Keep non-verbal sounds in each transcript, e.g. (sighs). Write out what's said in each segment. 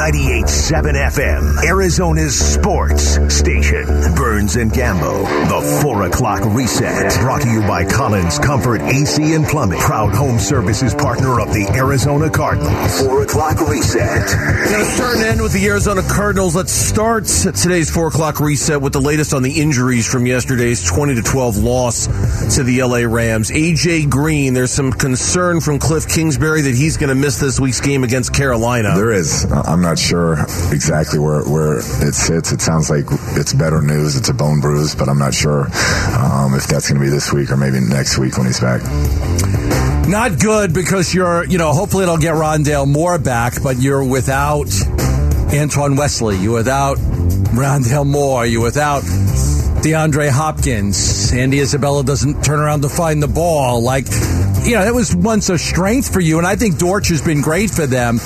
98.7 FM, Arizona's sports station. Burns and Gambo, the 4 o'clock reset. Brought to you by Collins Comfort AC and Plumbing. Proud home services partner of the Arizona Cardinals. 4 o'clock reset. Going to start and end with the Arizona Cardinals. Let's start today's 4 o'clock reset with the latest on the injuries from yesterday's 20 to 12 loss to the LA Rams. AJ Green, there's some concern from Cliff Kingsbury that he's going to miss this week's game against Carolina. There is. I'm not sure exactly where, where it sits. It sounds like it's better news. It's a bone bruise, but I'm not sure um, if that's going to be this week or maybe next week when he's back. Not good because you're, you know, hopefully it'll get Rondale Moore back, but you're without Antoine Wesley. You're without Rondale Moore. You're without DeAndre Hopkins. Andy Isabella doesn't turn around to find the ball. Like, you know, that was once a strength for you, and I think Dortch has been great for them.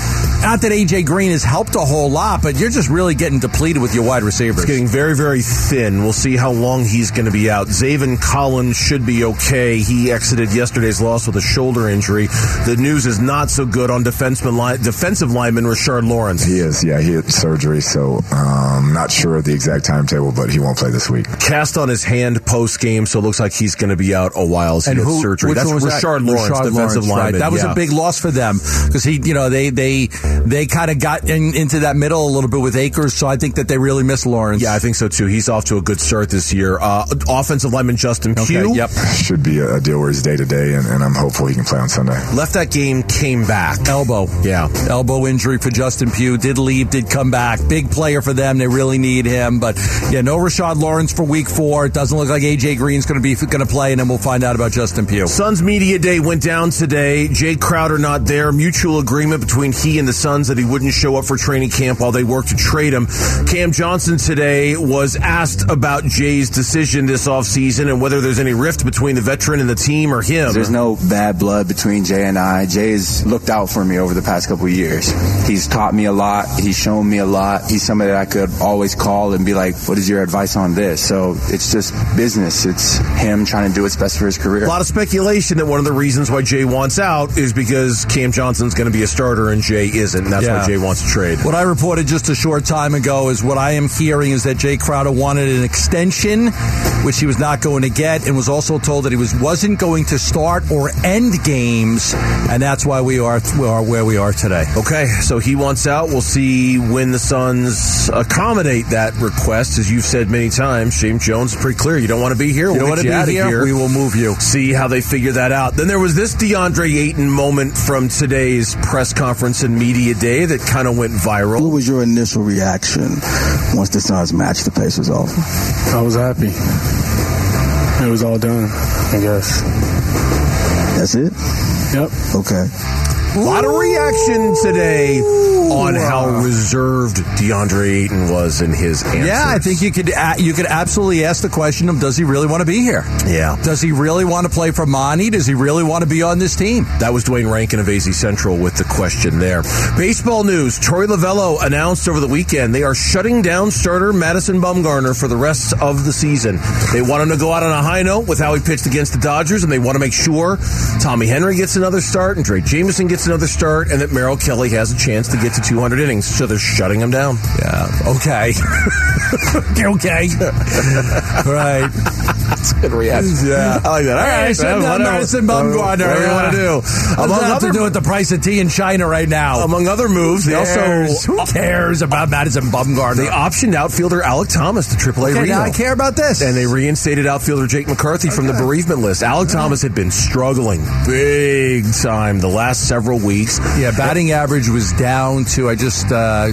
Not that AJ Green has helped a whole lot, but you're just really getting depleted with your wide receivers. It's getting very, very thin. We'll see how long he's going to be out. Zaven Collins should be okay. He exited yesterday's loss with a shoulder injury. The news is not so good on defenseman line, defensive lineman Rashard Lawrence. He is, yeah, he had surgery, so um, not sure of the exact timetable, but he won't play this week. Cast on his hand post game, so it looks like he's going to be out a while. As he and had who, surgery. That's Rashard that? Lawrence, Rashard defensive Lawrence, lineman. Right. That was yeah. a big loss for them because he, you know, they they they kind of got in, into that middle a little bit with Akers, so I think that they really miss Lawrence. Yeah, I think so too. He's off to a good start this year. Uh, offensive lineman Justin Pugh. Okay, yep. Should be a deal where he's day to day, and I'm hopeful he can play on Sunday. Left that game, came back. Elbow. Yeah. Elbow injury for Justin Pugh. Did leave, did come back. Big player for them. They really need him. But yeah, no Rashard Lawrence for week four. It doesn't look like AJ Green's going to be going to play, and then we'll find out about Justin Pugh. Suns Media Day went down today. Jae Crowder not there. Mutual agreement between he and the Suns that he wouldn't show up for training camp while they worked to trade him. Cam Johnson today was asked about Jae's decision this offseason and whether there's any rift between the veteran and the team or him. There's no bad blood between Jae and I. Jae's looked out for me over the past couple years. He's taught me a lot. He's shown me a lot. He's somebody that I could always call and be like, what is your advice on this? So it's just business. It's him trying to do what's best for his career. A lot of speculation that one of the reasons why Jae wants out is because Cam Johnson's going to be a starter and Jae isn't. And that's Yeah. why Jae wants to trade. What I reported just a short time ago is what I am hearing is that Jae Crowder wanted an extension, which he was not going to get, and was also told that he was wasn't going to start or end games, and that's why we are, we are where we are today. Okay, so he wants out. We'll see when the Suns accommodate that request. As you've said many times, James Jones is pretty clear. You don't want to be here. You We'll don't want to be here? here. We will move you. See how they figure that out. Then there was this DeAndre Ayton moment from today's press conference and media day that kind of went viral. What was your initial reaction once the Suns matched the Pacers off? I was happy. It was all done, I guess. That's it? Yep. Okay. A lot of reaction today on how reserved DeAndre Ayton was in his answers. Yeah, I think you could you could absolutely ask the question of does he really want to be here? Yeah. Does he really want to play for Monty? Does he really want to be on this team? That was Duane Rankin of AZ Central with the question there. Baseball news. Torey Lovullo announced over the weekend they are shutting down starter Madison Bumgarner for the rest of the season. They want him to go out on a high note with how he pitched against the Dodgers, and they want to make sure Tommy Henry gets another start and Drey Jameson gets another start, and that Merrill Kelly has a chance to get to 200 innings. So they're shutting him down. Yeah. Okay. (laughs) okay. (laughs) right. That's a good reaction. (laughs) Yeah. I like that. All right. Right. shut down Madison Bumgarner. Whatever you want to do. Among have to other, do with the price of tea in China right now. among other moves, they also Who cares about Madison Bumgarner? They optioned outfielder Alec Thomas to AAA Okay, Reno. now I care about this. And they reinstated outfielder Jake McCarthy from the bereavement list. Alec Thomas had been struggling big time the last several weeks. Yeah, batting average was down to I just uh,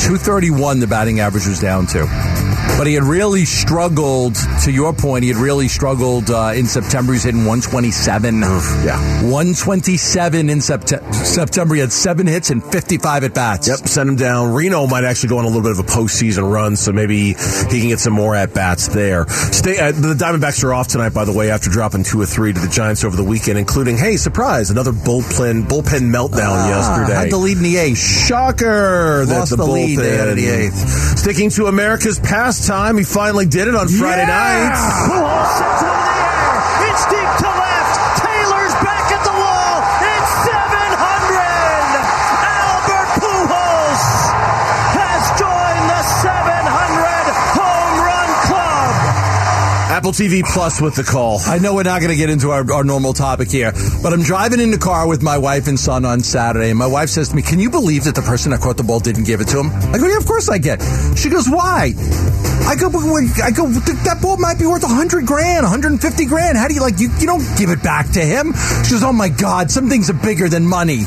231. The batting average was down to, but he had really struggled. To your point, he had really struggled uh, in September. He's hitting 127. Yeah. 127 in Sept- September. He had seven hits and 55 at bats. Yep, sent him down. Reno might actually go on a little bit of a postseason run, so maybe he can get some more at bats there. Stay, uh, the Diamondbacks are off tonight, by the way, after dropping two or three to the Giants over the weekend, including, hey, surprise, another bullpen bullpen meltdown Ah, yesterday. Had the lead in the eighth. Shocker that Lost the, the lead bullpen. there in the eighth. Sticking to America's last time. He finally did it on Friday yeah! night. Pujols it the air. It's deep to left. Taylor's back at the wall. It's 700. Albert Pujols has joined the 700 home run club. Apple TV Plus with the call. I know we're not going to get into our, our normal topic here, but I'm driving in the car with my wife and son on Saturday, and my wife says to me, "Can you believe that the person that caught the ball didn't give it to him?" I go, "Yeah, of course I get." She goes, "Why?" I go, "I go, that ball might be worth a hundred grand, 150 grand. How do you like you? You don't give it back to him." She goes, "Oh my God, some things are bigger than money."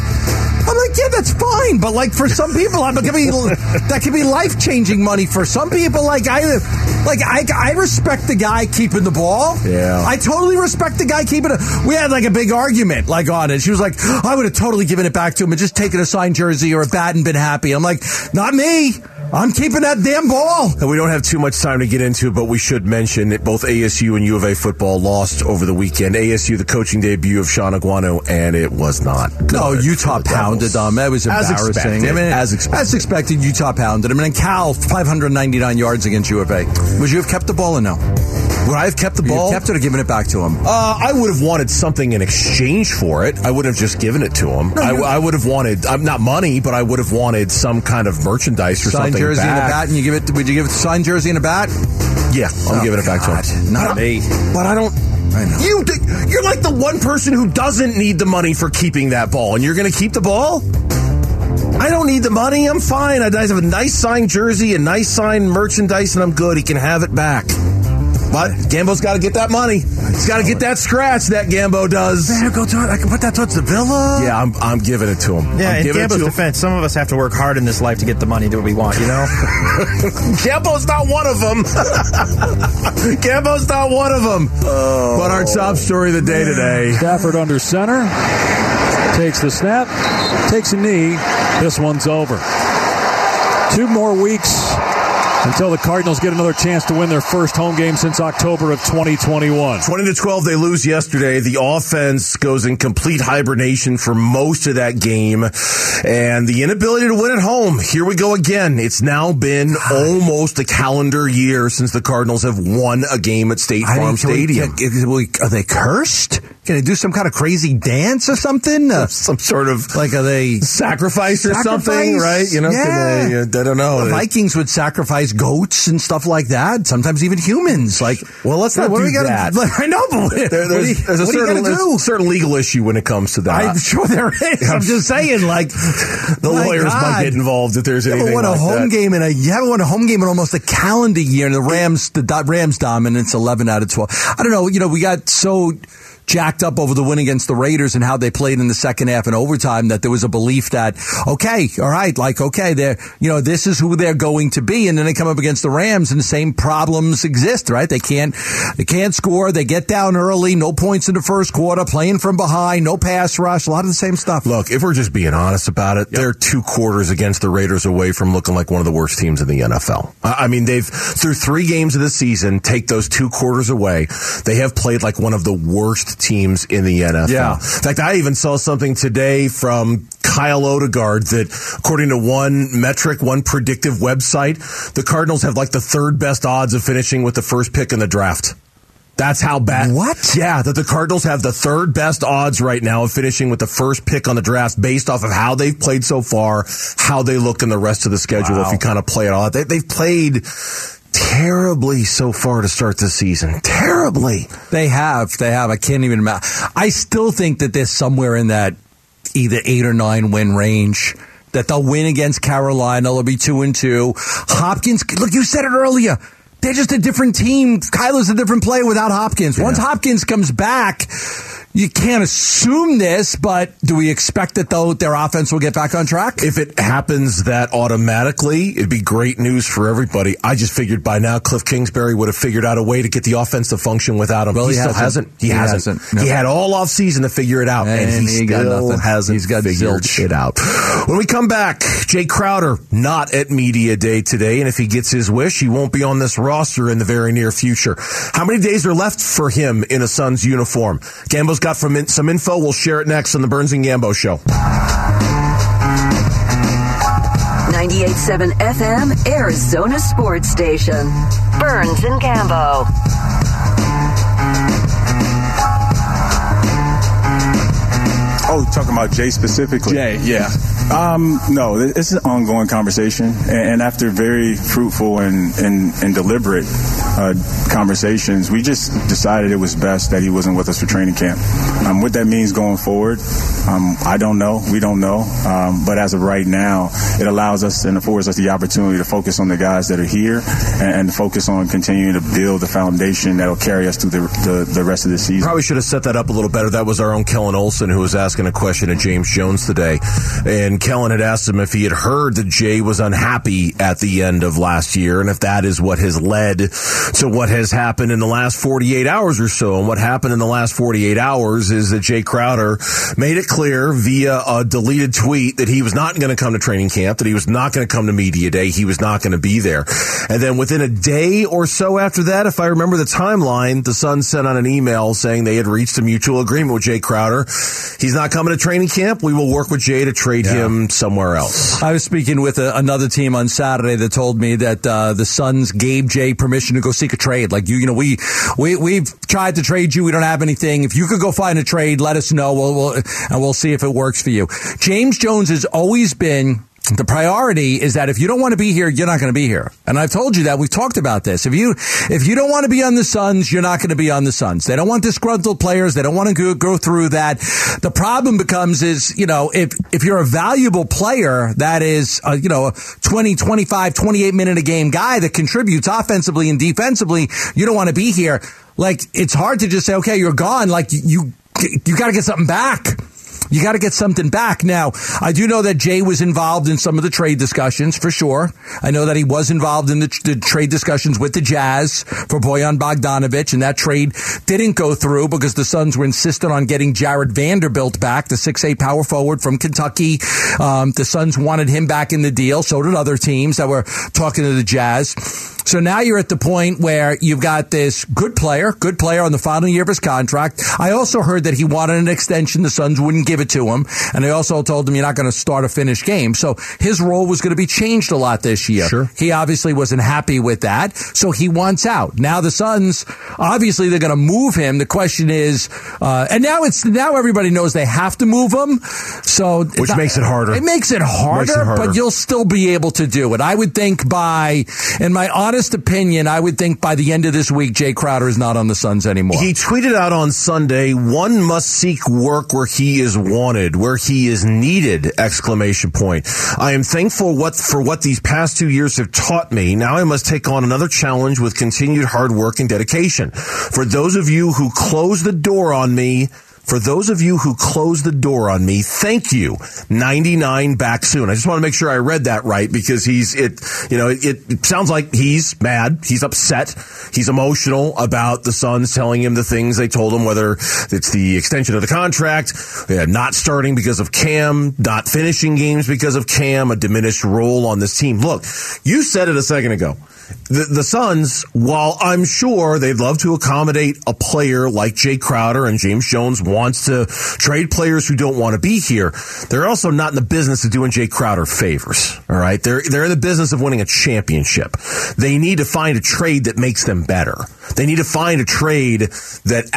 I'm like, yeah, that's fine, but like for some people, I'm gonna be that could be life changing money for some people. Like I, like I, I respect the guy keeping the ball. Yeah, I totally respect the guy keeping it. We had like a big argument like on it. She was like, I would have totally given it back to him and just taken a signed jersey or a bat and been happy. I'm like, not me. I'm keeping that damn ball. And we don't have too much time to get into, but we should mention that both ASU and U of A football lost over the weekend. ASU, the coaching debut of Shaun Aguano, and it was not good. No, Utah pounded them. That was As embarrassing. expected. I mean, As expected. As expected, Utah pounded them. And then Cal, 599 yards against U of A. Would you have kept the ball or no? Would I have kept the You ball? kept it or given it back to him? Uh, I would have wanted something in exchange for it. I wouldn't have just given it to him. I, I would have wanted, I'm not money, but I would have wanted some kind of merchandise or Signed something jersey back. and a bat, and you give it. Would you give it signed jersey and a bat? Yeah, I'm Oh, giving it back God, to him. not me. But I don't. I know. You, you're like the one person who doesn't need the money for keeping that ball, and you're going to keep the ball. I don't need the money. I'm fine. I have a nice signed jersey, a nice signed merchandise, and I'm good. He can have it back. But Gambo's got to get that money. He's got to get that scratch. That Gambo does. Better go to it. I can put that towards the villa. Yeah, I'm, I'm giving it to him. Yeah, I'm in giving it Gambo's to him. defense, some of us have to work hard in this life to get the money that we want, you know? (laughs) Gambo's not one of them. (laughs) Gambo's not one of them. But our top story of the day today. Stafford under center. Takes the snap. Takes a knee. This one's over. Two more weeks until the Cardinals get another chance to win their first home game since October of 2021. 20 to 12, they lose yesterday. The offense goes in complete hibernation for most of that game. And the inability to win at home. Here we go again. It's now been almost a calendar year since the Cardinals have won a game at State I Farm mean, can we- Stadium. are they cursed? Can they do some kind of crazy dance or something? Uh, (laughs) Some sort of like are they sacrifice or something, right? You know, Yeah. they, uh, I don't know. The Vikings would sacrifice goats and stuff like that. Sometimes even humans. Like, Well, let's not what do we gonna, that. (laughs) I know, but There- there's, you- there's a certain, there's certain legal issue when it comes to that. I'm sure there is. I'm just saying, like (laughs) the lawyers might get involved if there's You anything won a home that. game in a you haven't won a home game in almost a calendar year, and the Rams the Rams dominance eleven out of twelve. I don't know. You know, we got so jacked up over the win against the Raiders and how they played in the second half and overtime that there was a belief that okay, all right, like okay, they're you know this is who they're going to be, and then they come up against the Rams and the same problems exist, right? They can't they can't score, they get down early, no points in the first quarter, playing from behind, no pass rush, a lot of the same stuff. Look, if we're just being honest about it, they're two quarters against the Raiders away from looking like one of the worst teams in the NFL. I I mean, they've, through three games of the season, take those two quarters away, they have played like one of the worst teams in the NFL. Yeah. In fact, I even saw something today from Kyle Odegard that, according to one metric, one predictive website, the Cardinals have like the third best odds of finishing with the first pick in the draft. That's how bad. What? Yeah, that the Cardinals have the third best odds right now of finishing with the first pick on the draft based off of how they've played so far, how they look in the rest of the schedule. Wow. If you kind of play it all out, they, they've played terribly so far to start the season. Terribly. They have. They have. I can't even imagine. I still think that they're somewhere in that either eight or nine win range. That they'll win against Carolina. They'll be two and two. Hopkins, look, you said it earlier. They're just a different team. Kyler's a different player without Hopkins. Once Hopkins comes back, you can't assume this, but do we expect that though their offense will get back on track? If it happens that automatically, it'd be great news for everybody. I just figured by now Cliff Kingsbury would have figured out a way to get the offense to function without him. Well, he, he still hasn't. hasn't. He, He hasn't. hasn't. No. He had all off season to figure it out, and, And he, he got still nothing. hasn't He's got figured zilch. it out. (sighs) When we come back, Jae Crowder not at media day today, and if he gets his wish, he won't be on this roster in the very near future. How many days are left for him in a Suns uniform? Gambo's got from in, some info. We'll share it next on the Burns and Gambo show. 98.7 FM, Arizona Sports Station. Burns and Gambo. Oh, talking about Jae specifically. Jae, yeah. Um, no, it's an ongoing conversation, and, after very fruitful and and, and deliberate uh, conversations, we just decided it was best that he wasn't with us for training camp. Um, what that means going forward, um, I don't know. We don't know. Um, but as of right now, it allows us and affords us the opportunity to focus on the guys that are here and, and focus on continuing to build the foundation that will carry us through the, the, the rest of the season. Probably should have set that up a little better. That was our own Kellan Olson who was asking a question to James Jones today. And Kellan had asked him if he had heard that Jae was unhappy at the end of last year and if that is what has led to what has happened in the last 48 hours or so. And what happened in the last 48 hours is that Jae Crowder made it clear via a deleted tweet that he was not going to come to training camp, that he was not going to come to media day, he was not going to be there. And then within a day or so after that, if I remember the timeline, the Suns sent out an email saying they had reached a mutual agreement with Jae Crowder. He's not coming to training camp. We will work with Jae to trade yeah. him somewhere else. I was speaking with a, another team on Saturday that told me that uh, the Suns gave Jae permission to go seek a trade. Like you, you know, we we we've tried to trade you. We don't have anything. If you could go find a trade, let us know. We'll, we'll and we'll see if it works for you. James Jones has always been the priority is that if you don't want to be here, you're not going to be here. And I've told you that. We've talked about this. If you, if you don't want to be on the Suns, you're not going to be on the Suns. They don't want disgruntled players. They don't want to go, go through that. The problem becomes is, you know, if, if you're a valuable player that is, you know, a 20, 25, 28 minute a game guy that contributes offensively and defensively, you don't want to be here. Like, it's hard to just say, okay, you're gone. Like, you, you got to get something back. You got to get something back. Now, I do know that Jae was involved in some of the trade discussions for sure. I know that he was involved in the, the trade discussions with the Jazz for Bojan Bogdanovic, and that trade didn't go through because the Suns were insistent on getting Jarred Vanderbilt back, the six-eight power forward from Kentucky. Um, the Suns wanted him back in the deal. So did other teams that were talking to the Jazz. So now you're at the point where you've got this good player, good player on the final year of his contract. I also heard that he wanted an extension. The Suns wouldn't give it to him. And they also told him you're not going to start a finished game. So his role was going to be changed a lot this year. Sure. He obviously wasn't happy with that. So he wants out. Now the Suns, obviously they're going to move him. The question is, uh, and now it's, now everybody knows they have to move him. So. Which not, makes it harder. It makes it harder, makes it harder, but you'll still be able to do it. I would think by, in my honest opinion, I would think by the end of this week, Jae Crowder is not on the Suns anymore. He tweeted out on Sunday, one must seek work where he is wanted, where he is needed, exclamation point. I am thankful what, for what these past two years have taught me. Now I must take on another challenge with continued hard work and dedication. For those of you who close the door on me, for those of you who closed the door on me, thank you. 99 back soon. I just want to make sure I read that right because he's, it, you know, it, it sounds like he's mad. He's upset. He's emotional about the Suns telling him the things they told him, whether it's the extension of the contract, yeah, not starting because of Cam, not finishing games because of Cam, a diminished role on this team. Look, you said it a second ago the, the Suns, while I'm sure they'd love to accommodate a player like Jae Crowder and James Jones wants to trade players who don't want to be here, they're also not in the business of doing Jae Crowder favors. All right. They're, they're in the business of winning a championship. They need to find a trade that makes them better. They need to find a trade that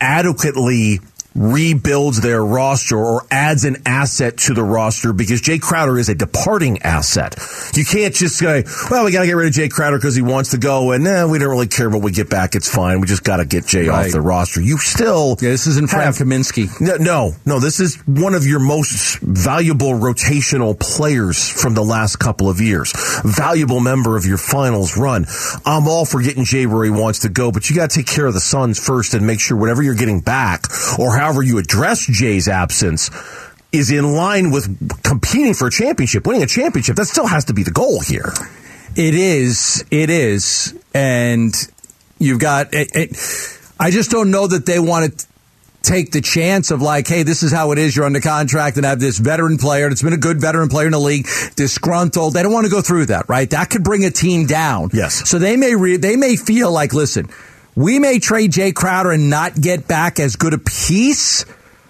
adequately rebuilds their roster or adds an asset to the roster because Jae Crowder is a departing asset. You can't just say, well, we got to get rid of Jae Crowder because he wants to go and eh, we don't really care what we get back. It's fine. We just got to get Jae right. off the roster. You still. Yeah, this isn't Frank Kaminsky. No, no, no, this is one of your most valuable rotational players from the last couple of years. Valuable member of your finals run. I'm all for getting Jae where he wants to go, but you got to take care of the Suns first and make sure whatever you're getting back or how however you address Jae's absence is in line with competing for a championship, winning a championship. That still has to be the goal here. It is. It is. And you've got. It, it, I just don't know that they want to take the chance of like, hey, this is how it is. You're under contract and have this veteran player that's been a good veteran player in the league, disgruntled. They don't want to go through that, right? That could bring a team down. Yes. So they may re- they may feel like, listen, we may trade Jae Crowder and not get back as good a piece,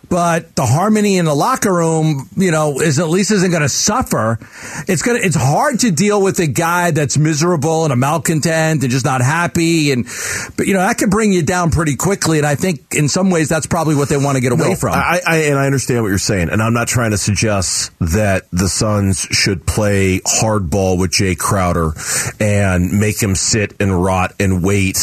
but the harmony in the locker room, you know, is at least isn't going to suffer. It's going to, it's hard to deal with a guy that's miserable and a malcontent and just not happy. And, but you know, that can bring you down pretty quickly. And I think in some ways that's probably what they want to get away No, from. I, I, and I understand what you're saying, and I'm not trying to suggest that the Suns should play hardball with Jae Crowder and make him sit and rot and wait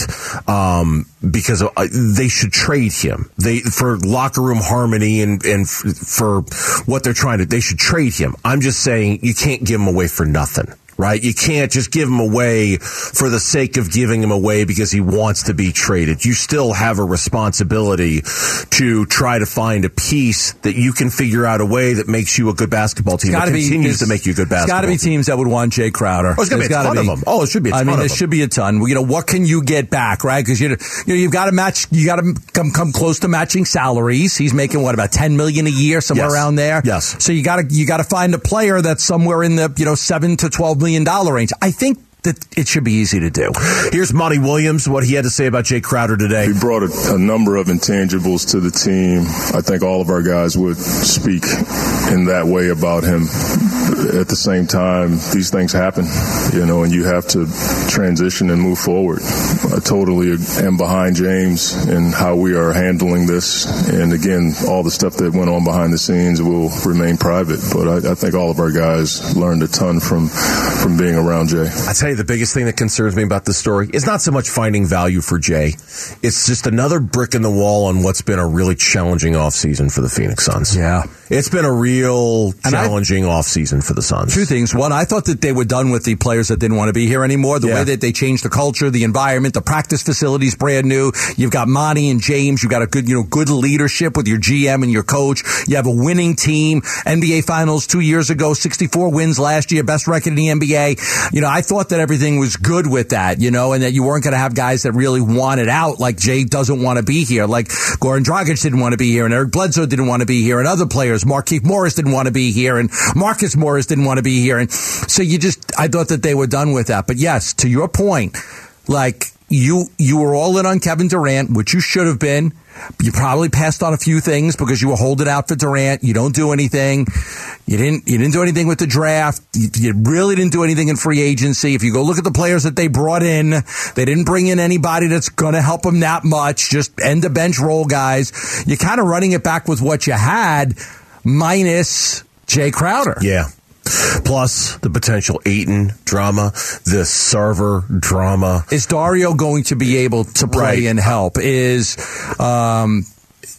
um, because uh, they should trade him. They for locker room harmony and and for what they're trying to. They should trade him. I'm just saying you can't give him away for nothing. Right? You can't just give him away for the sake of giving him away because he wants to be traded. You still have a responsibility to try to find a piece that you can figure out a way that makes you a good basketball team. That gotta be- continues to make you a good It's basketball got to be team. teams that would want Jae Crowder. Oh, it's gotta be a ton of them. Oh, it should be a I mean, there should be a ton. You know, what can you get back, right? Because you know, you've got to match. You got to come come close to matching salaries. He's making what about ten million a year, somewhere Yes. around there. Yes. So you got to you got to find a player that's somewhere in the you know seven to twelve million dollar range. I think that it should be easy to do. Here's Monty Williams, what he had to say about Jae Crowder today. He brought a, a number of intangibles to the team. I think all of our guys would speak in that way about him. At the same time, these things happen, you know, and you have to transition and move forward. I totally am behind James and how we are handling this. And again, all the stuff that went on behind the scenes will remain private. But I, I think all of our guys learned a ton from from being around Jae. I tell you, the biggest thing that concerns me about this story is not so much finding value for Jae. It's just another brick in the wall on what's been a really challenging offseason for the Phoenix Suns. Yeah. It's been a real I- challenging offseason for the Suns. Two things. One, I thought that they were done with the players that didn't want to be here anymore. The Yeah. way that they changed the culture, the environment, the practice facilities brand new. You've got Monty and James. You've got a good, you know, good leadership with your GM and your coach. You have a winning team. NBA Finals two years ago, 64 wins last year, best record in the NBA. You know, I thought that everything was good with that, you know, and that you weren't going to have guys that really wanted out, like Jae doesn't want to be here, like Goran Dragic didn't want to be here, and Eric Bledsoe didn't want to be here, and other players, Markieff Morris didn't want to be here, and Marcus Morris didn't want to be here, and so you just, I thought that they were done with that. But yes, to your point, like you, you were all in on Kevin Durant, which you should have been. You probably passed on a few things because you were holding out for Durant. You don't do anything. You didn't. You didn't do anything with the draft. You, you really didn't do anything in free agency. If you go look at the players that they brought in, they didn't bring in anybody that's going to help them that much. Just end the bench role guys. You're kind of running it back with what you had, minus Jae Crowder. Yeah. Plus the potential Ayton drama, the Sarver drama. Is Dario going to be able to play Right. and help? Is um,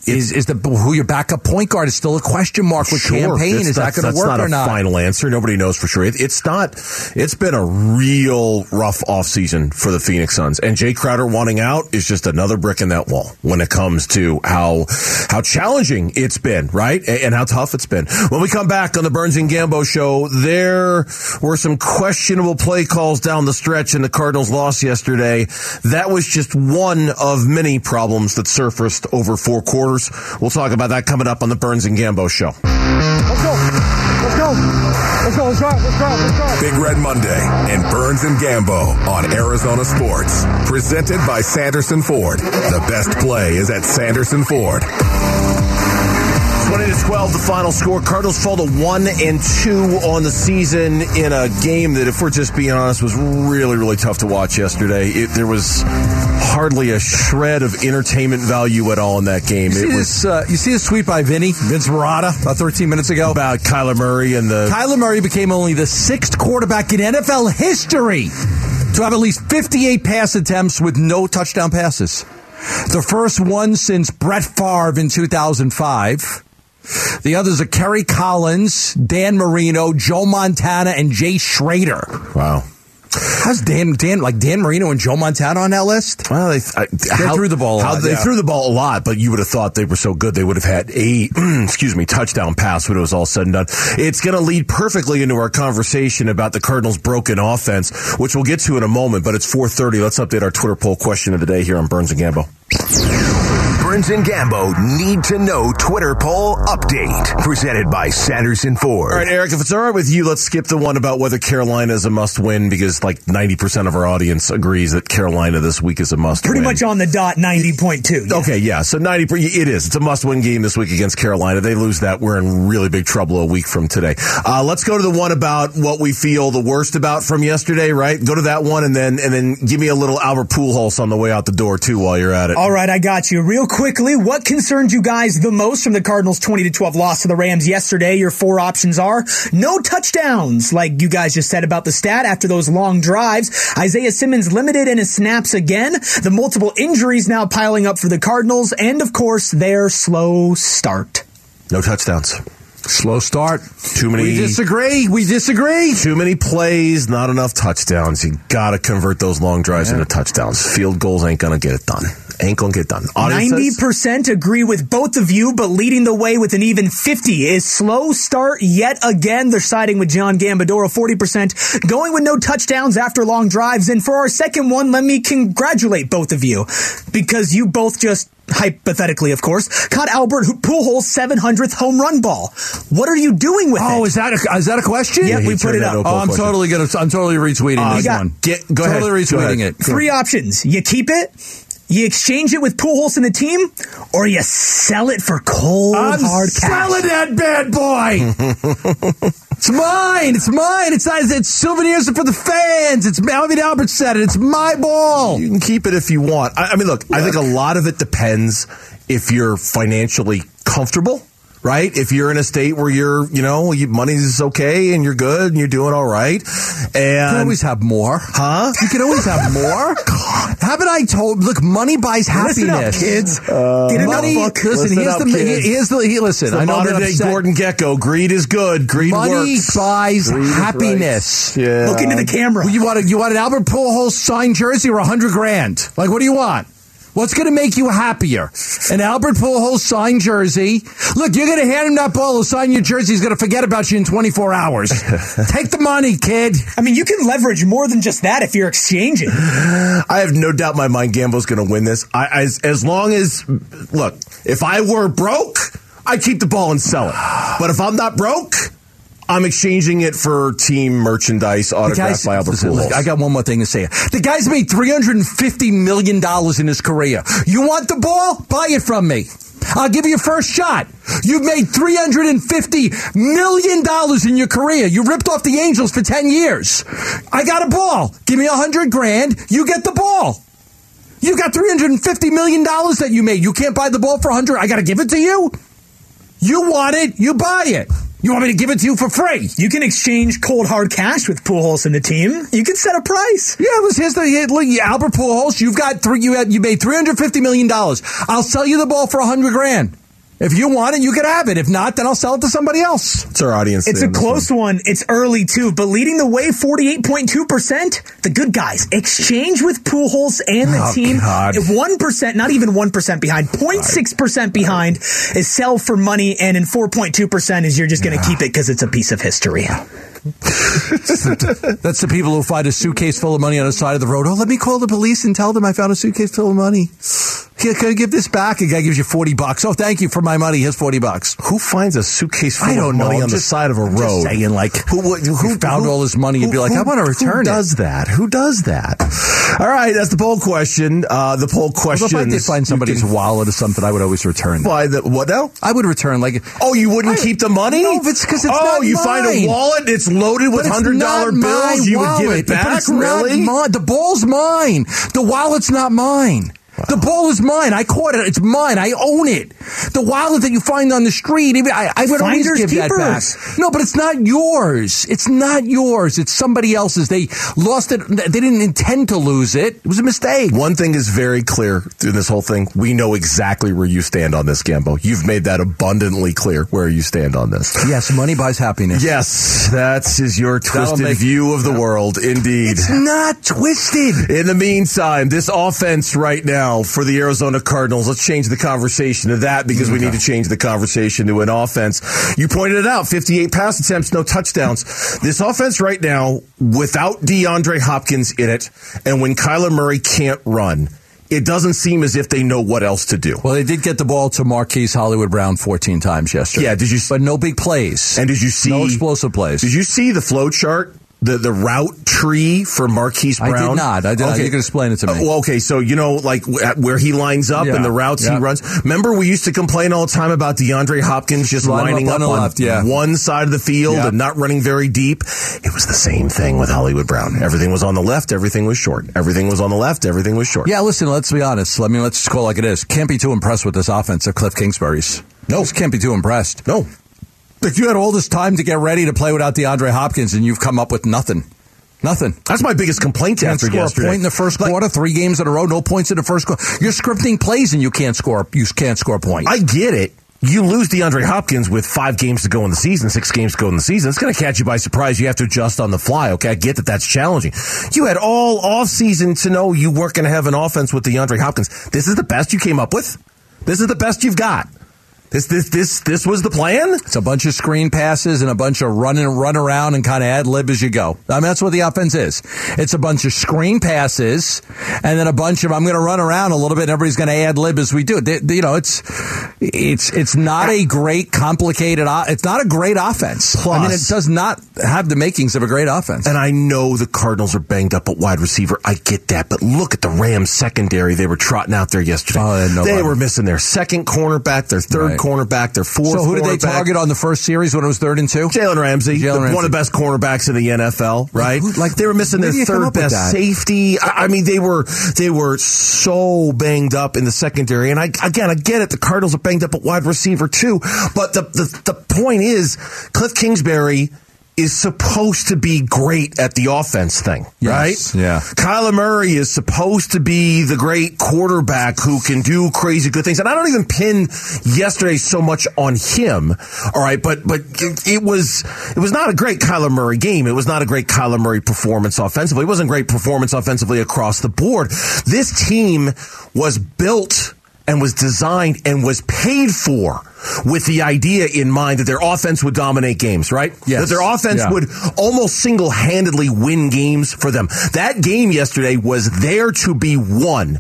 is is the who your backup point guard is still a question mark with Cam Payne? It's Is not- that going to work not or a not? Final answer. Nobody knows for sure. It, it's not. It's been a real rough offseason for the Phoenix Suns, and Jae Crowder wanting out is just another brick in that wall when it comes to how how challenging it's been, right, and, and how tough it's been. When we come back on the Burns and Gambo show, there were some questionable play calls down the stretch, and the Cardinals lost yesterday. That was just one of many problems that surfaced over four quarters. We'll talk about that coming up on the Burns and Gambo show. Let's go. Let's go. Let's go. Let's drive. Let's drive. Let's drive. Big Red Monday and Burns and Gambo on Arizona Sports. Presented by Sanderson Ford. The best play is at Sanderson Ford. 20 to 12, the final score. Cardinals fall to 1 and 2 on the season in a game that, if we're just being honest, was really, really tough to watch yesterday. It, there was hardly a shred of entertainment value at all in that game. You see, It was this, uh, you see this tweet by Vinny, Vince Marotta, about 13 minutes ago? about Kyler Murray and the. Kyler Murray became only the sixth quarterback in NFL history to have at least 58 pass attempts with no touchdown passes. The first one since Brett Favre in 2005. The others are Kerry Collins, Dan Marino, Joe Montana, and Jay Schroeder. Wow. How's Dan, Dan, like Dan Marino and Joe Montana on that list? Well, they, I, They threw the ball a how lot, they yeah. threw the ball a lot, but you would have thought they were so good they would have had a (clears throat) excuse me touchdown pass when it was all said and done. It's going to lead perfectly into our conversation about the Cardinals' broken offense, which we'll get to in a moment. But it's 4:30. Let's update our Twitter poll question of the day here on Burns and Gambo. Burns and Gambo need to know Twitter poll update. Presented by Sanderson Ford. All right, Eric, if it's all right with you, let's skip the one about whether Carolina is a must win because like 90% of our audience agrees that Carolina this week is a must Pretty win. much on the dot, 90.2. Yeah. Okay, yeah. So 90 it is. It's a must-win game this week against Carolina. They lose that, we're in really big trouble a week from today. Uh, let's go to the one about what we feel the worst about from yesterday, right? Go to that one and then and then give me a little Albert Pujols on the way out the door too while you're at it. All right, I got you. Real quickly, what concerned you guys the most from the Cardinals' 20 to 12 loss to the Rams yesterday? Your four options are no touchdowns, like you guys just said about the stat after those long drives. Isaiah Simmons limited in his snaps again. The multiple injuries now piling up for the Cardinals, and of course, their slow start. No touchdowns. Slow start. Too many. We disagree. We disagree. Too many plays, not enough touchdowns. You got to convert those long drives Yeah. into touchdowns. Field goals ain't going to get it done. Ain't going to get done. Ninety percent agree with both of you, but leading the way with an even fifty is slow start yet again. They're siding with John Gambadoro, forty percent going with no touchdowns after long drives. And for our second one, let me congratulate both of you because you both just hypothetically, of course, caught Albert Pujols' seven hundredth home run ball. What are you doing with it? Oh, is that a, is that a question? Yeah, we put it up. Oh, I'm totally gonna. I'm totally retweeting Uh, this got- one. Get, go totally ahead. Go retweeting ahead. it. Three options. You keep it, you exchange it with Pujols and the team, or you sell it for cold I'm hard cash. selling that bad boy. (laughs) it's mine. It's mine. It's not. It's souvenirs for the fans. It's Melvin Albert said it. It's my ball. You can keep it if you want. I, I mean, look, I think a lot of it depends if you're financially comfortable, right? If you're in a state where you're, you know, you, money's okay and you're good and you're doing all right. And you can always have more. Huh? You can always have more. (laughs) Haven't I told? Look, money buys Listen up, happiness. kids. Get uh, a money. notebook. Listen, Listen here's up, the. kids. Here's the. He, listen, the I know modern that day upset- Gordon Gekko. Greed is good. Greed Money works. buys Greed is right. happiness. Yeah. Look into the camera. You want a, you want an Albert Pujols signed jersey or a hundred grand? Like, what do you want? What's going to make you happier? An Albert Pujols signed jersey. Look, you're going to hand him that ball. He'll sign your jersey. He's going to forget about you in 24 hours. (laughs) Take the money, kid. I mean, you can leverage more than just that if you're exchanging. (sighs) I have no doubt my mind Gambo's going to win this. I, as, as long as, look, if I were broke, I'd keep the ball and sell it. But if I'm not broke, I'm exchanging it for team merchandise autographed by Albert listen, Pujols. I got one more thing to say. The guy's made $350 million in his career. You want the ball? Buy it from me. I'll give you a first shot. You've made $350 million in your career. You ripped off the Angels for 10 years. I got a ball. Give me a hundred grand. You get the ball. You got $350 million that you made. You can't buy the ball for 100. I got to give it to you. You want it. You buy it. You want me to give it to you for free? You can exchange cold hard cash with Pujols and the team. You can set a price. Yeah, it was his. He, look, Albert Pujols. You've got three. You had you made three hundred fifty million dollars. I'll sell you the ball for a hundred grand. If you want it, you can have it. If not, then I'll sell it to somebody else. It's our audience. It's a close one. It's early too, but leading the way, forty-eight point two percent. The good guys exchange with Pujols and the Oh, team. One percent, not even one percent behind, 06 percent behind is sell for money, and in four point two percent is you're just going to keep it because it's a piece of history. That's the people who find a suitcase full of money on the side of the road. Oh, let me call the police and tell them I found a suitcase full of money. Can, can I give this back? A guy gives you forty bucks. Oh, thank you for my money. Here's forty bucks. Who finds a suitcase full I don't of know. money I'm on the just- side of a I'm road? saying, like, who, who, who found who- all this money, you'd be like, I want to return Who it. does that? Who does that? All right, that's the poll question. Uh, the poll question. if I did find somebody's wallet or something, I would always return. Why the what now? I would return like. Oh, you wouldn't I- keep the money? No, it's 'cause it's oh, you find a wallet, it's loaded with hundred dollar bills. You would give it back? Really? not mine. The ball's mine. The wallet's not mine. The ball is mine. I caught it. It's mine. I own it. The wallet that you find on the street, even- I, I would always Finders give that back. No, but it's not yours. It's not yours. It's somebody else's. They lost it. They didn't intend to lose it. It was a mistake. One thing is very clear through this whole thing. We know exactly where you stand on this, Gambo. You've made that abundantly clear where you stand on this. Yes, money buys happiness. Yes, that is your twisted make- view of the world, indeed. It's not twisted. In the meantime, this offense right now for the Arizona Cardinals, let's change the conversation to that because we need to change the conversation to an offense. You pointed it out 58 pass attempts, no touchdowns. This offense right now, without DeAndre Hopkins in it, and when Kyler Murray can't run, it doesn't seem as if they know what else to do. Well, they did get the ball to Marquise Hollywood Brown 14 times yesterday. Yeah, did you? But no big plays. And did you see no explosive plays? Did you see the flow chart? The, the route tree for Marquise Brown? I did not. I did- you can explain it to me. Uh, well, okay, so you know, like where he lines up Yeah, and the routes yeah. he runs. Remember, we used to complain all the time about DeAndre Hopkins just Line lining up up, on left, yeah. one side of the field and not running very deep. It was the same thing with Hollywood Brown. Everything was on the left. Everything was short. Everything was on the left. Everything was short. Yeah, listen, let's be honest. I mean, let's just call it like it is. Can't be too impressed with this offense of Cliff Kingsbury's. No. Just can't be too impressed. No. If you had all this time to get ready to play without DeAndre Hopkins and you've come up with nothing. Nothing. That's my biggest complaint Can't after score yesterday. a point in the first quarter, three games in a row, no points in the first quarter. You're scripting plays and you can't score. You can't score a point. I get it. You lose DeAndre Hopkins with five games to go in the season, six games to go in the season. It's going to catch you by surprise. You have to adjust on the fly. Okay, I get that that's challenging. You had all off season to know you weren't going to have an offense with DeAndre Hopkins. This is the best you came up with. This is the best you've got. This this this this was the plan. It's a bunch of screen passes and a bunch of run and run around and kind of ad lib as you go. I mean, that's what the offense is. It's a bunch of screen passes and then a bunch of I'm going to run around a little bit. and Everybody's going to ad lib as we do it. They- they- you know, it's it's it's not a great complicated. It's not a great offense. I mean, it does not have the makings of a great offense. And I know the Cardinals are banged up at wide receiver. I get that, but look at the Rams secondary. They were trotting out there yesterday. Oh, they were missing their second cornerback, their third Right. Cornerback, their fourth. So who did they target on the first series when it was third and two? Jalen Ramsey, Jalen Ramsey. one of the best cornerbacks in the NFL, right? who- like, they were missing their do you come third best safety. I, I mean, they were they were so banged up in the secondary. And I again, I get it. The Cardinals are banged up at wide receiver too. But the the, the point is, Cliff Kingsbury is supposed to be great at the offense thing, Yes, right? yeah. Kyler Murray is supposed to be the great quarterback who can do crazy good things. And I don't even pin yesterday so much on him. All right. But, but it, it was, it was not a great Kyler Murray game. It was not a great Kyler Murray performance offensively. It wasn't great performance offensively across the board. This team was built and was designed and was paid for with the idea in mind that their offense would dominate games, right? Yes. That their offense Yeah. would almost single handedly win games for them. That game yesterday was there to be won.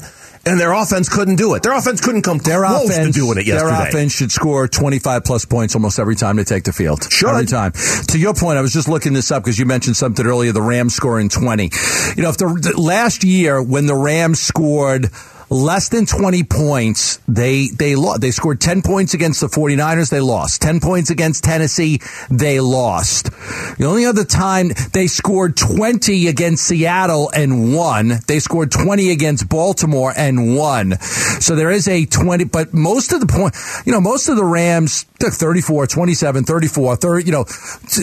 And their offense couldn't do it. Their offense couldn't come Their close offense, to doing it yesterday. Their offense should score 25 plus points almost every time they take the field. Should. Every time. To your point, I was just looking this up because you mentioned something earlier, the Rams scoring 20. You know, if the, the last year when the Rams scored less than 20 points, they, they lost. They scored 10 points against the 49ers, they lost. 10 points against Tennessee, they lost. The only other time they scored 20 against Seattle and won, they scored 20 against Baltimore and won. So there is a 20, but most of the point, you know, most of the Rams, took 34, 27, 34, 30, you know,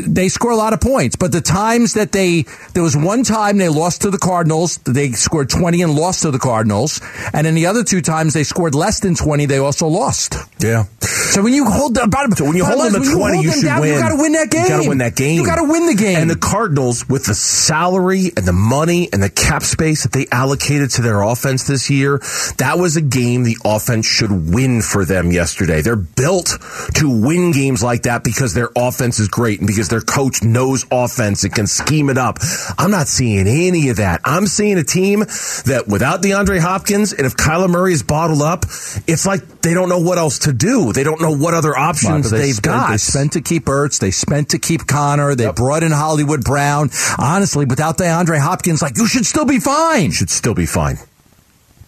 they score a lot of points. But the times that they, there was one time they lost to the Cardinals, they scored 20 and lost to the Cardinals. And then the other two times they scored less than 20, they also lost. Yeah. So when you hold the bottom, So when you hold them to 20, you should win. You got to win that game. You got to win that game. You got to win the game. And the Cardinals, with the salary and the money and the cap space that they allocated to their offense this year, that was a game the offense should win for them yesterday. They're built to win games like that because their offense is great and because their coach knows offense and can scheme it up. I'm not seeing any of that. I'm seeing a team that without DeAndre Hopkins and if Kyler Murray is bottled up, it's like they don't know what else to do. They don't know what other options they they've spent, got. They spent to keep Ertz. They spent to keep Conner. They brought in Hollywood Brown. Honestly, without DeAndre Hopkins, like you should still be fine. should still be fine.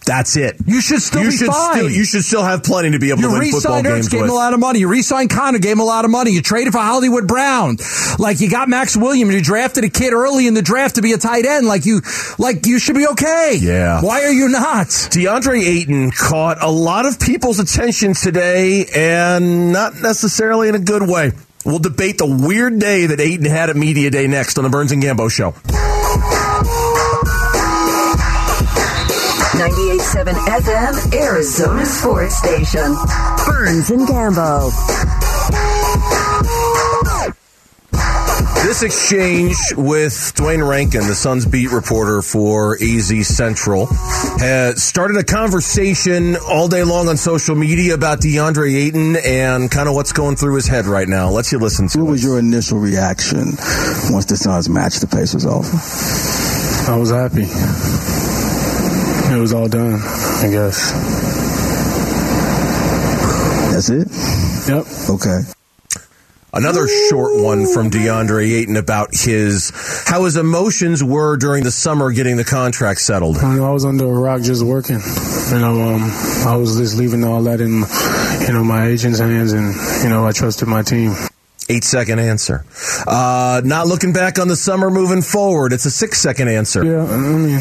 That's it. You should still you be should fine. Still, you should still have plenty to be able You to win football Ertz, games gave with. him a lot of money. You re-signed Conner, gave him a lot of money. You traded for Hollywood Brown. Like you got Maxx Williams. You drafted a kid early in the draft to be a tight end. Like you, like you should be okay. Yeah. Why are you not? DeAndre Ayton caught a lot of people's attention today, and not necessarily in a good way. We'll debate the weird day that Ayton had at Media Day next on the Burns and Gambo Show. 98.7 FM, Arizona Sports Station. Burns and Gambo. This exchange with Duane Rankin, the Suns beat reporter for AZ Central, has started a conversation all day long on social media about DeAndre Ayton and kind of what's going through his head right now. Let's you listen to What it. was your initial reaction once the Suns matched the pace was over? I was happy. It was all done. I guess. That's it? Yep. Okay. Another short one from DeAndre Ayton about his how his emotions were during the summer getting the contract settled. I, know, I was under a rock just working. You know, um, I was just leaving all that in, you know, my agent's hands, and you know, I trusted my team. Eight second answer. Uh, not looking back on the summer moving forward. It's a six second answer. Yeah, I mean,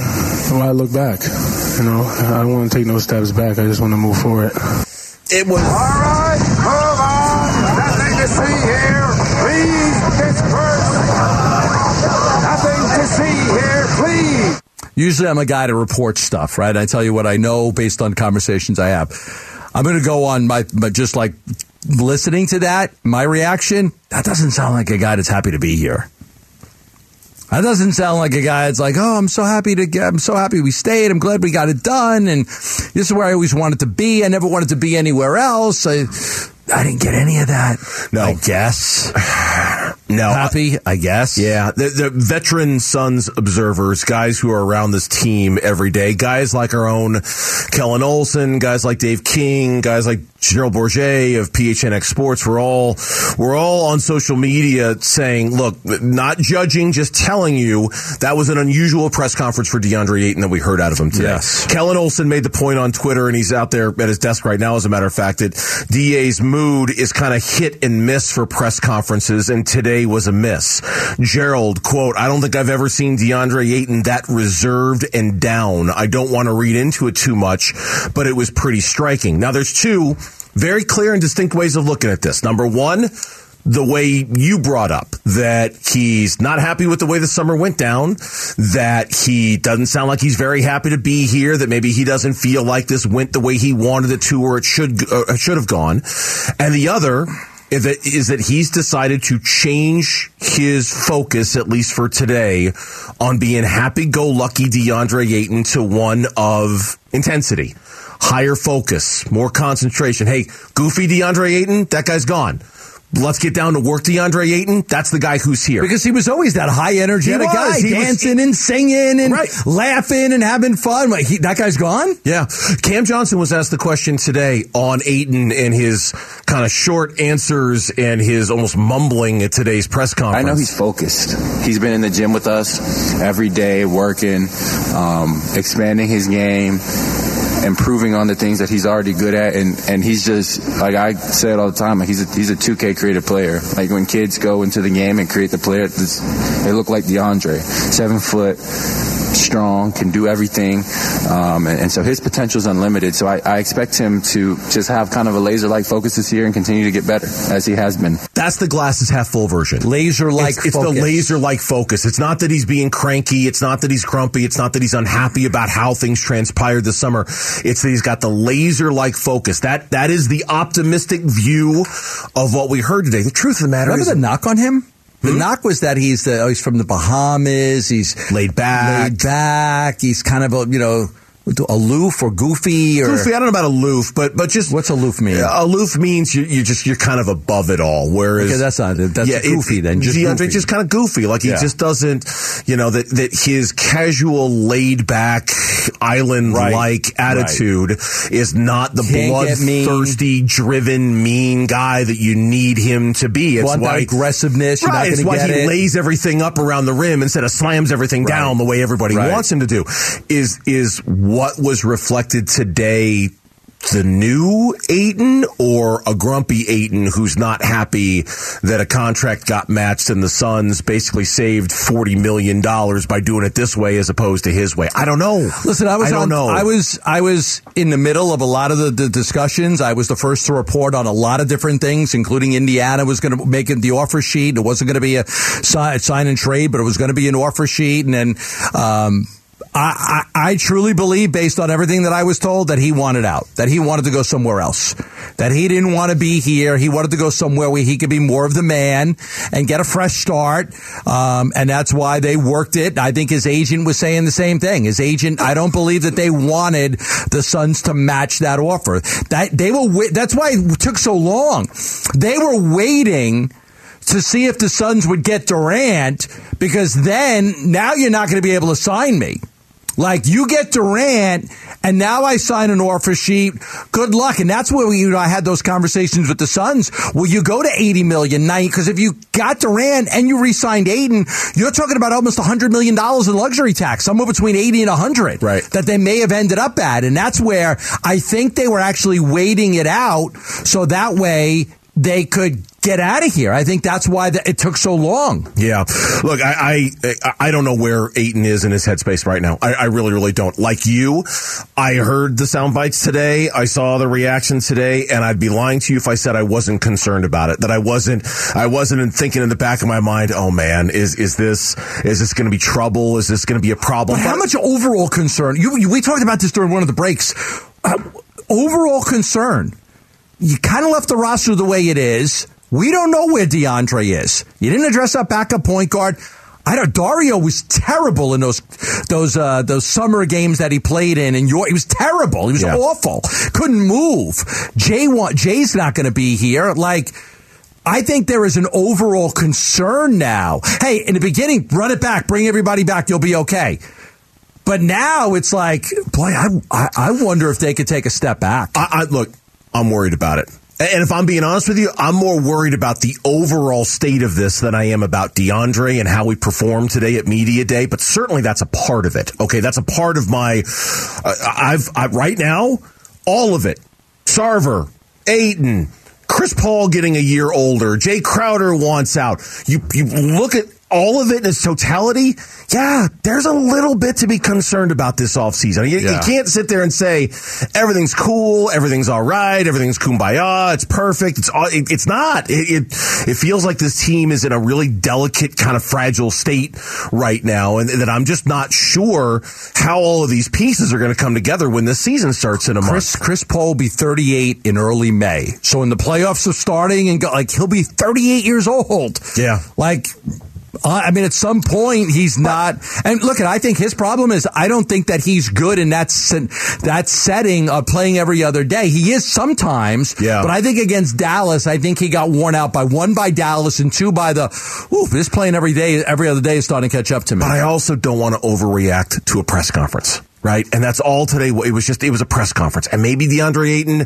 when I look back, you know, I don't want to take no steps back. I just want to move forward. It was. All right, move on. Nothing to see here. Please, Pittsburgh. Nothing to see here. Please. Usually I'm a guy to report stuff, right? I tell you what I know based on conversations I have. I'm going to go on my, but just like listening to that, my reaction, that doesn't sound like a guy that's happy to be here. That doesn't sound like a guy that's like, oh, I'm so happy to get, I'm so happy we stayed. I'm glad we got it done. And this is where I always wanted to be. I never wanted to be anywhere else. I, I didn't get any of that. No. I guess. (sighs) (sighs) (sighs) No. Happy, I guess. Yeah, the, the veteran Suns observers, guys who are around this team every day, guys like our own Kellan Olson, guys like Dave King, guys like Gerald Bourguet of PHNX Sports, we're all we're all on social media saying, look, not judging, just telling you that was an unusual press conference for DeAndre Ayton that we heard out of him today. Yes. Kellan Olson made the point on Twitter, and he's out there at his desk right now, as a matter of fact, that DA's mood is kind of hit and miss for press conferences, and today was a miss. Gerald, quote, I don't think I've ever seen DeAndre Ayton that reserved and down. I don't want to read into it too much, but it was pretty striking. Now, there's two very clear and distinct ways of looking at this. Number one, the way you brought up that he's not happy with the way the summer went down, that he doesn't sound like he's very happy to be here, that maybe he doesn't feel like this went the way he wanted it to or it should uh, should have gone. And the other is that, is that he's decided to change his focus, at least for today, on being happy-go-lucky DeAndre Ayton to one of intensity, higher focus, more concentration. Hey, goofy DeAndre Ayton, that guy's gone. Let's get down to work DeAndre Ayton. That's the guy who's here. Because he was always that high energetic He guy, was. He was- dancing and singing and Right. laughing and having fun. Like, he, that guy's gone? Yeah. Cam Johnson was asked the question today on Ayton and his kind of short answers and his almost mumbling at today's press conference. I know he's focused. He's been in the gym with us every day, working, um, expanding his game, improving on the things that he's already good at, and and he's just like I say it all the time. He's a, he's a 2K creative player. Like when kids go into the game and create the player, they look like DeAndre, seven foot. Strong, can do everything, um, and, and so his potential is unlimited. So I, I expect him to just have kind of a laser-like focus this year and continue to get better as he has been. That's the glasses half full version. Laser like It's, it's the laser like focus. It's not that he's being cranky. It's not that he's grumpy. It's not that he's unhappy about how things transpired this summer. It's that he's got the laser like focus. That that is the optimistic view of what we heard today. The truth of the matter Remember is the knock on him? The hmm? knock was that he's the, oh, he's from the Bahamas. He's laid back. laid back. He's kind of a, you know, aloof or goofy or Goofy, I don't know about aloof, but but just what's aloof mean? Yeah, aloof means you you just you're kind of above it all. Whereas Okay, that's not- that's it- goofy then, just DeAndre goofy. just kind of goofy. Like he Yeah. just doesn't, you know, that that his casual, laid back, island like Right. attitude is not the Can't get mean. bloodthirsty, driven, mean guy that you need him to be. It's that why aggressiveness, you're not right, it's why he it. lays everything up around the rim instead of slams everything down the way everybody Right. wants him to do. Is is what was reflected today the new Ayton or a grumpy Ayton who's not happy that a contract got matched and the Suns basically saved forty million dollars by doing it this way as opposed to his way? I don't know. Listen, I was I don't on, know. I was I was in the middle of a lot of the, the discussions. I was the first to report on a lot of different things, including Indiana was going to make it the offer sheet. It wasn't going to be a sign, sign and trade, but it was going to be an offer sheet. And then um, I, I, I truly believe, based on everything that I was told, that he wanted out, that he wanted to go somewhere else, that he didn't want to be here. He wanted to go somewhere where he could be more of the man and get a fresh start. Um, and that's why they worked it. I think his agent was saying the same thing. His agent, I don't believe that they wanted the Suns to match that offer. That they were. That's why it took so long. They were waiting to see if the Suns would get Durant because then now you're not going to be able to sign me. Like you get Durant, and now I sign an offer sheet. Good luck, and that's where we, you know, I had those conversations with the Suns. Will you go to eighty million night? Because if you got Durant and you re-signed Ayton, you're talking about almost hundred million dollars in luxury tax, somewhere between eighty and hundred, right? That they may have ended up at, and that's where I think they were actually waiting it out so that way they could get out of here. I think that's why the, it took so long. Yeah. Look, I, I I don't know where Ayton is in his headspace right now. I, I really, really don't. Like you, I heard the sound bites today. I saw the reactions today, and I'd be lying to you if I said I wasn't concerned about it. That I wasn't. I wasn't thinking in the back of my mind, oh man, is is this is this going to be trouble? Is this going to be a problem? But how much overall concern? You, you, we talked about this during one of the breaks. Uh, overall concern. You kind of left the roster the way it is. We don't know where DeAndre is. You didn't address that backup point guard. I know Dario was terrible in those those uh, those summer games that he played in, and he was terrible. He was Yeah. awful. Couldn't move. Jae Jae's not going to be here. Like. I think there is an overall concern now. Hey, in the beginning, run it back, bring everybody back, you'll be okay. But now it's like, boy, I, I, I wonder if they could take a step back. I, I look, I'm worried about it. And if I'm being honest with you, I'm more worried about the overall state of this than I am about DeAndre and how we performed today at media day. But certainly that's a part of it. Okay, that's a part of my. Uh, I've I, right now all of it. Sarver, Ayton, Chris Paul getting a year older. Jae Crowder wants out. You you look at all of it in its totality. Yeah, there's a little bit to be concerned about this offseason. You, you Yeah. can't sit there and say everything's cool, everything's all right, everything's kumbaya, it's perfect. It's all, it, it's not. It, it it feels like this team is in a really delicate, kind of fragile state right now, and that I'm just not sure how all of these pieces are going to come together when the season starts in a month. Chris Chris Paul will be 38 in early May. So when the playoffs are starting and go, like he'll be 38 years old. Yeah. Like uh, I mean, at some point he's not. And look, at I think his problem is I don't think that he's good in that that setting of playing every other day. He is sometimes, Yeah. But I think against Dallas, I think he got worn out by one by Dallas and two by the. Ooh, this playing every day, every other day is starting to catch up to me. But I also don't want to overreact to a press conference. Right. And that's all today. It was just, it was a press conference. And maybe DeAndre Ayton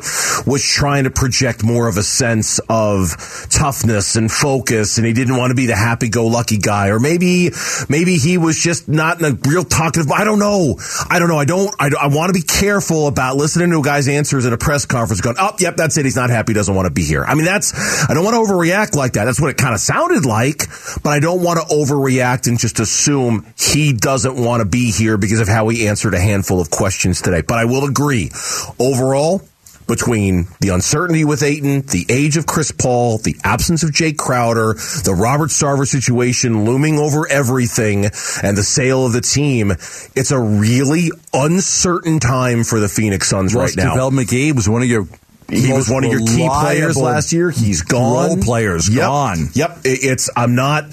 was trying to project more of a sense of toughness and focus. And he didn't want to be the happy go lucky guy. Or maybe, maybe he was just not in a real talkative. I don't know. I don't know. I don't, I, I want to be careful about listening to a guy's answers at a press conference going, oh, yep, that's it. He's not happy. He Doesn't want to be here. I mean, that's, I don't want to overreact like that. That's what it kind of sounded like, but I don't want to overreact and just assume he doesn't want to be here because of how he answered a handful of questions today. But I will agree overall, between the uncertainty with Ayton, the age of Chris Paul, the absence of Jae Crowder, the Robert Sarver situation looming over everything, and the sale of the team, it's a really uncertain time for the Phoenix Suns right now. JaVale McGee was one of your. He was one of your key players last year. He's gone. Role players Yep. gone. Yep. It's. I'm not.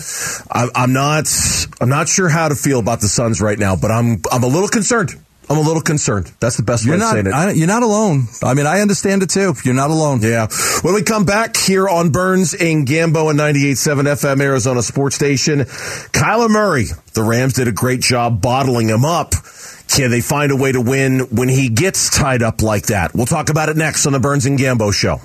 I'm not. I'm not sure how to feel about the Suns right now, but I'm. I'm a little concerned. I'm a little concerned. That's the best way You're of not. saying it. I, you're not alone. I mean, I understand it too. You're not alone. Yeah. When we come back here on Burns in Gambo and 98.7 FM Arizona Sports Station, Kyler Murray, the Rams did a great job bottling him up. Can they find a way to win when he gets tied up like that? We'll talk about it next on the Burns and Gambo show.